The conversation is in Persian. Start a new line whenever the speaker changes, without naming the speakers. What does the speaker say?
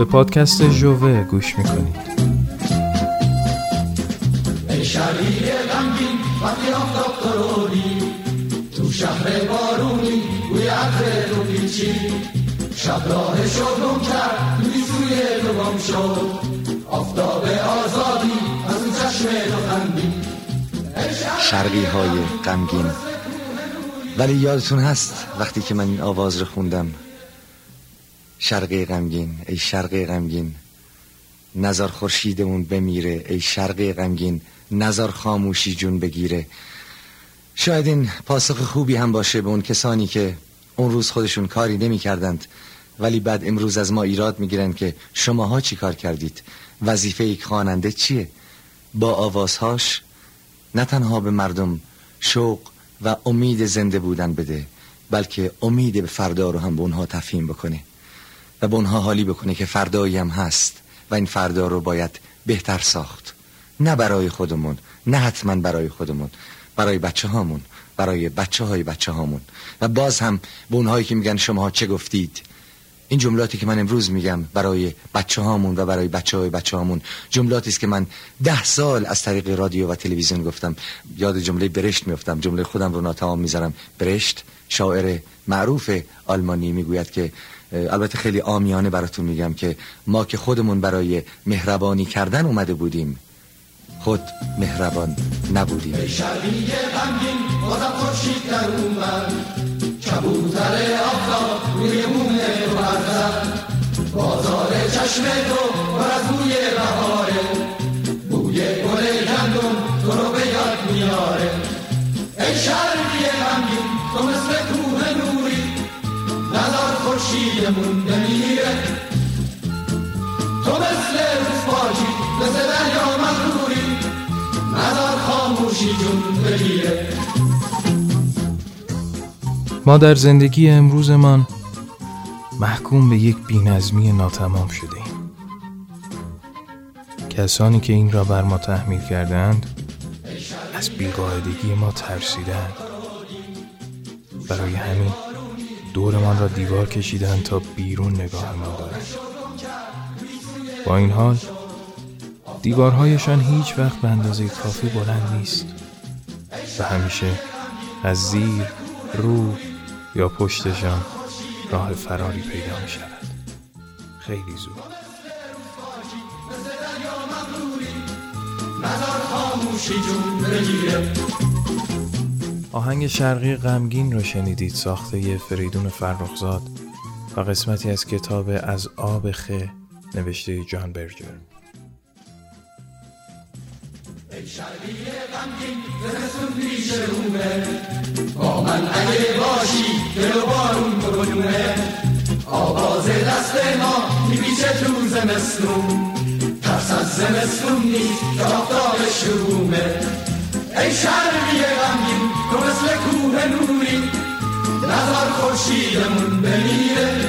به پادکست جووه گوش می‌کنید.
ای شبیه غمگین وقتی آفتاب ترونی تو شهر بارونی بوی عطر تو پیچی. شب راه شغلم کرد توی سوی تو گم شد. آفتاب آزادی از اون چشم تو خندی.
شرقی های غمگین. ولی یادتون هست وقتی که من این آواز رو خوندم؟ شرقی غمگین ای شرقی غمگین. نظر خورشیدمون بمیره ای شرقی غمگین. نظر خاموشی جون بگیره. شاید این پاسخ خوبی هم باشه به اون کسانی که اون روز خودشون کاری نمی کردند ولی بعد امروز از ما ایراد می‌گیرن که شماها چی کار کردید؟ وظیفه یک خواننده چیه؟ با آوازهاش نه تنها به مردم شوق و امید زنده بودن بده بلکه امید به فردا رو هم به اونها تفهیم بکنه. و به اونها حالی بکنه که فردایی هم هست و این فردا رو باید بهتر ساخت. نه برای خودمون نه حتما برای خودمون برای بچه هامون برای بچه های بچه هامون و باز هم به اونهایی که میگن شما چه گفتید؟ این جملاتی که من امروز میگم برای بچه هامون و برای بچه های بچه هامون جملاتی است که من ده سال از طریق رادیو و تلویزیون گفتم. یاد جمله برشت میفتم جمله خودم رو ناتمام می‌ذارم. برشت شاعر معروف آلمانی می‌گوید که البته خیلی آمیانه براتون میگم که ما که خودمون برای مهربانی کردن اومده بودیم خود مهربان نبودیم.
ای شبیه غمگین بازم خورشید در اومد کبوتر آفتاب روی موم تو برزد بازار چشم تو پر از بوی بهاره. بوی گل گندم تو رو به یاد میاره. ای شبیه غمگین تو مثل خورشیدمون بمیره تو مثل روز پاکی مثل دریا مغروری نظر خاموشی جون بگیره.
ما در زندگی امروزمان محکوم به یک بینظمی ناتمام شده ایم. کسانی که این را بر ما تحمیل کردند از بیقاعدگی ما ترسیدند برای همین دورمان را دیوار کشیدند تا بیرون نگاه دارند با این حال دیوارهایشان هیچ وقت به اندازه کافی بلند نیست و همیشه از زیر رو یا پشتشان راه فراری پیدا می شود خیلی زود.
خاموشی جون بگیره.
آهنگ شرقی غمگین رو شنیدید ساخته ی فریدون فرخزاد و قسمتی از کتاب از آب خه نوشته جان برجر.
ترس از زمستون نیست که آفتاب شرومه ای شرقی غمگین تو مثل کوه نوری نظر خورشیدمون بمیره